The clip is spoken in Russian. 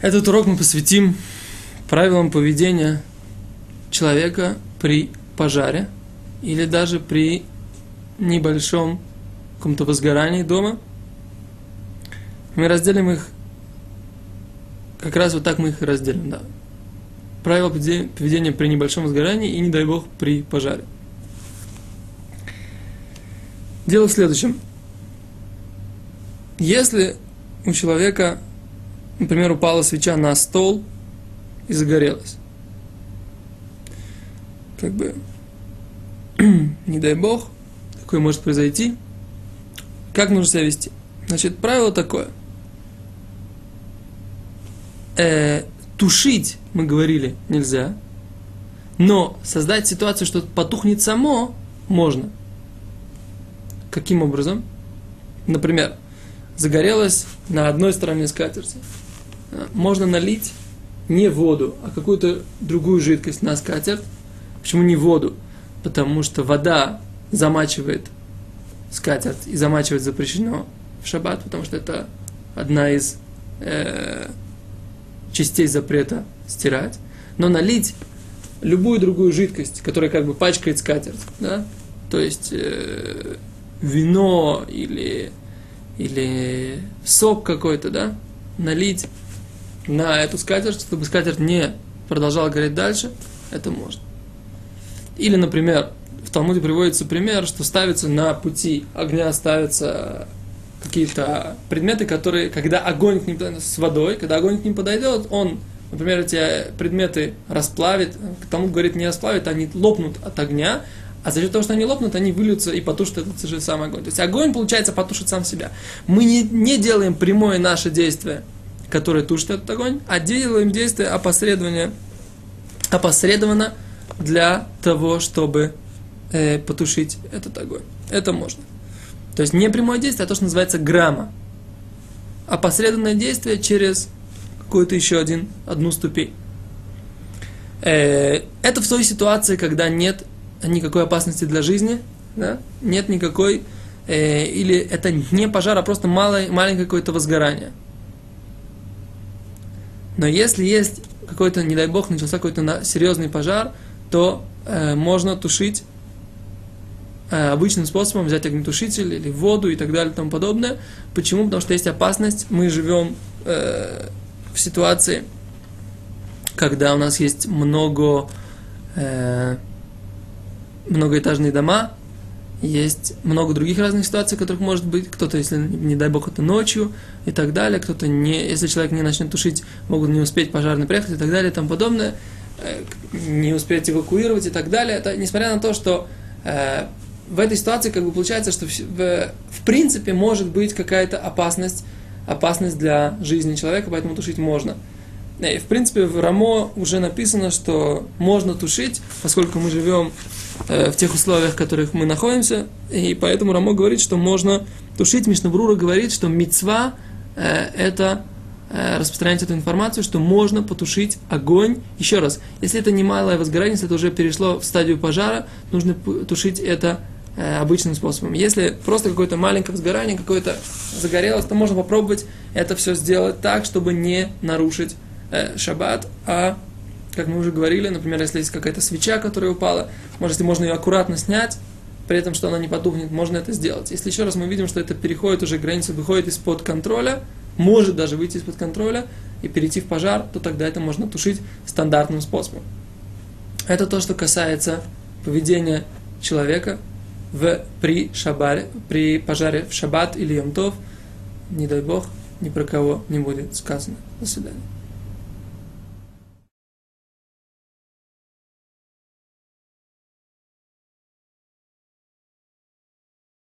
Этот урок мы посвятим правилам поведения человека при пожаре или даже при небольшом каком-то возгорании дома. Мы разделим их, как раз вот так мы их разделим, да. Правила поведения при небольшом возгорании и, не дай бог, при пожаре. Дело в следующем. Если у человека, например, упала свеча на стол и загорелась, как бы, не дай бог, такое может произойти, как нужно себя вести? Значит, правило такое. Э, тушить, мы говорили, нельзя, но создать ситуацию, что потухнет само, можно – Каким образом? Например, загорелась на одной стороне скатерти. Можно налить не воду, а какую-то другую жидкость на скатерть. Почему не воду? Потому что вода замачивает скатерть и замачивать запрещено в шаббат, потому что это одна из э, частей запрета стирать. Но налить любую другую жидкость, которая как бы пачкает скатерть, да, то есть э, вино или, или сок какой-то, да, налить на эту скатерть, чтобы скатерть не продолжала гореть дальше, это можно. Или, например, в Талмуде приводится пример, что ставится на пути огня, ставятся какие-то предметы, которые, когда огонь к ним с водой, когда огонь к ним подойдет, он, например, эти предметы расплавит, Талмуд говорит, не расплавит, они лопнут от огня, а за счет того, что они лопнут, они выльются и потушат этот же самый огонь. То есть огонь, получается, потушит сам себя. Мы не, не делаем прямое наше действие, которое тушит этот огонь, а делаем действие опосредования, опосредованно для того, чтобы э, потушить этот огонь. Это можно. То есть не прямое действие, а то, что называется грамма. Опосредованное действие через какую-то еще один, одну ступень. Э, это в той ситуации, когда нет никакой опасности для жизни, да? нет никакой, э, или это не пожар, а просто малое, маленькое какое-то возгорание. Но если есть какой-то, не дай бог, начался какой-то серьезный пожар, то э, можно тушить э, обычным способом, взять огнетушитель или воду и так далее и тому подобное. Почему? Потому что есть опасность, мы живем э, в ситуации, когда у нас есть много э, многоэтажные дома, есть много других разных ситуаций, которых может быть кто-то, если, не дай бог, это ночью и так далее, кто-то не, если человек не начнет тушить, могут не успеть пожарный приехать и так далее и тому подобное, э, не успеть эвакуировать и так далее. Это несмотря на то, что э, в этой ситуации как бы получается, что в, в, в принципе может быть какая-то опасность, опасность для жизни человека, поэтому тушить можно. И, в принципе, в Рамо уже написано, что можно тушить, поскольку мы живем э, в тех условиях, в которых мы находимся, и поэтому Рамо говорит, что можно тушить. Мишнабрура говорит, что мецва э, это э, распространять эту информацию, что можно потушить огонь. Еще раз, если это не малое возгорание, если это уже перешло в стадию пожара, нужно тушить это э, обычным способом. Если просто какое-то маленькое возгорание, какое-то загорелось, то можно попробовать это все сделать так, чтобы не нарушить э, шаббат, а, как мы уже говорили, например, если есть какая-то свеча, которая упала, может, можно ее аккуратно снять, при этом, что она не потухнет, можно это сделать. Если еще раз мы видим, что это переходит уже границу, выходит из-под контроля, может даже выйти из-под контроля и перейти в пожар, то тогда это можно тушить стандартным способом. Это то, что касается поведения человека в, при, шабаре, при пожаре в шаббат или йомтов. Не дай бог, ни про кого не будет сказано. До свидания.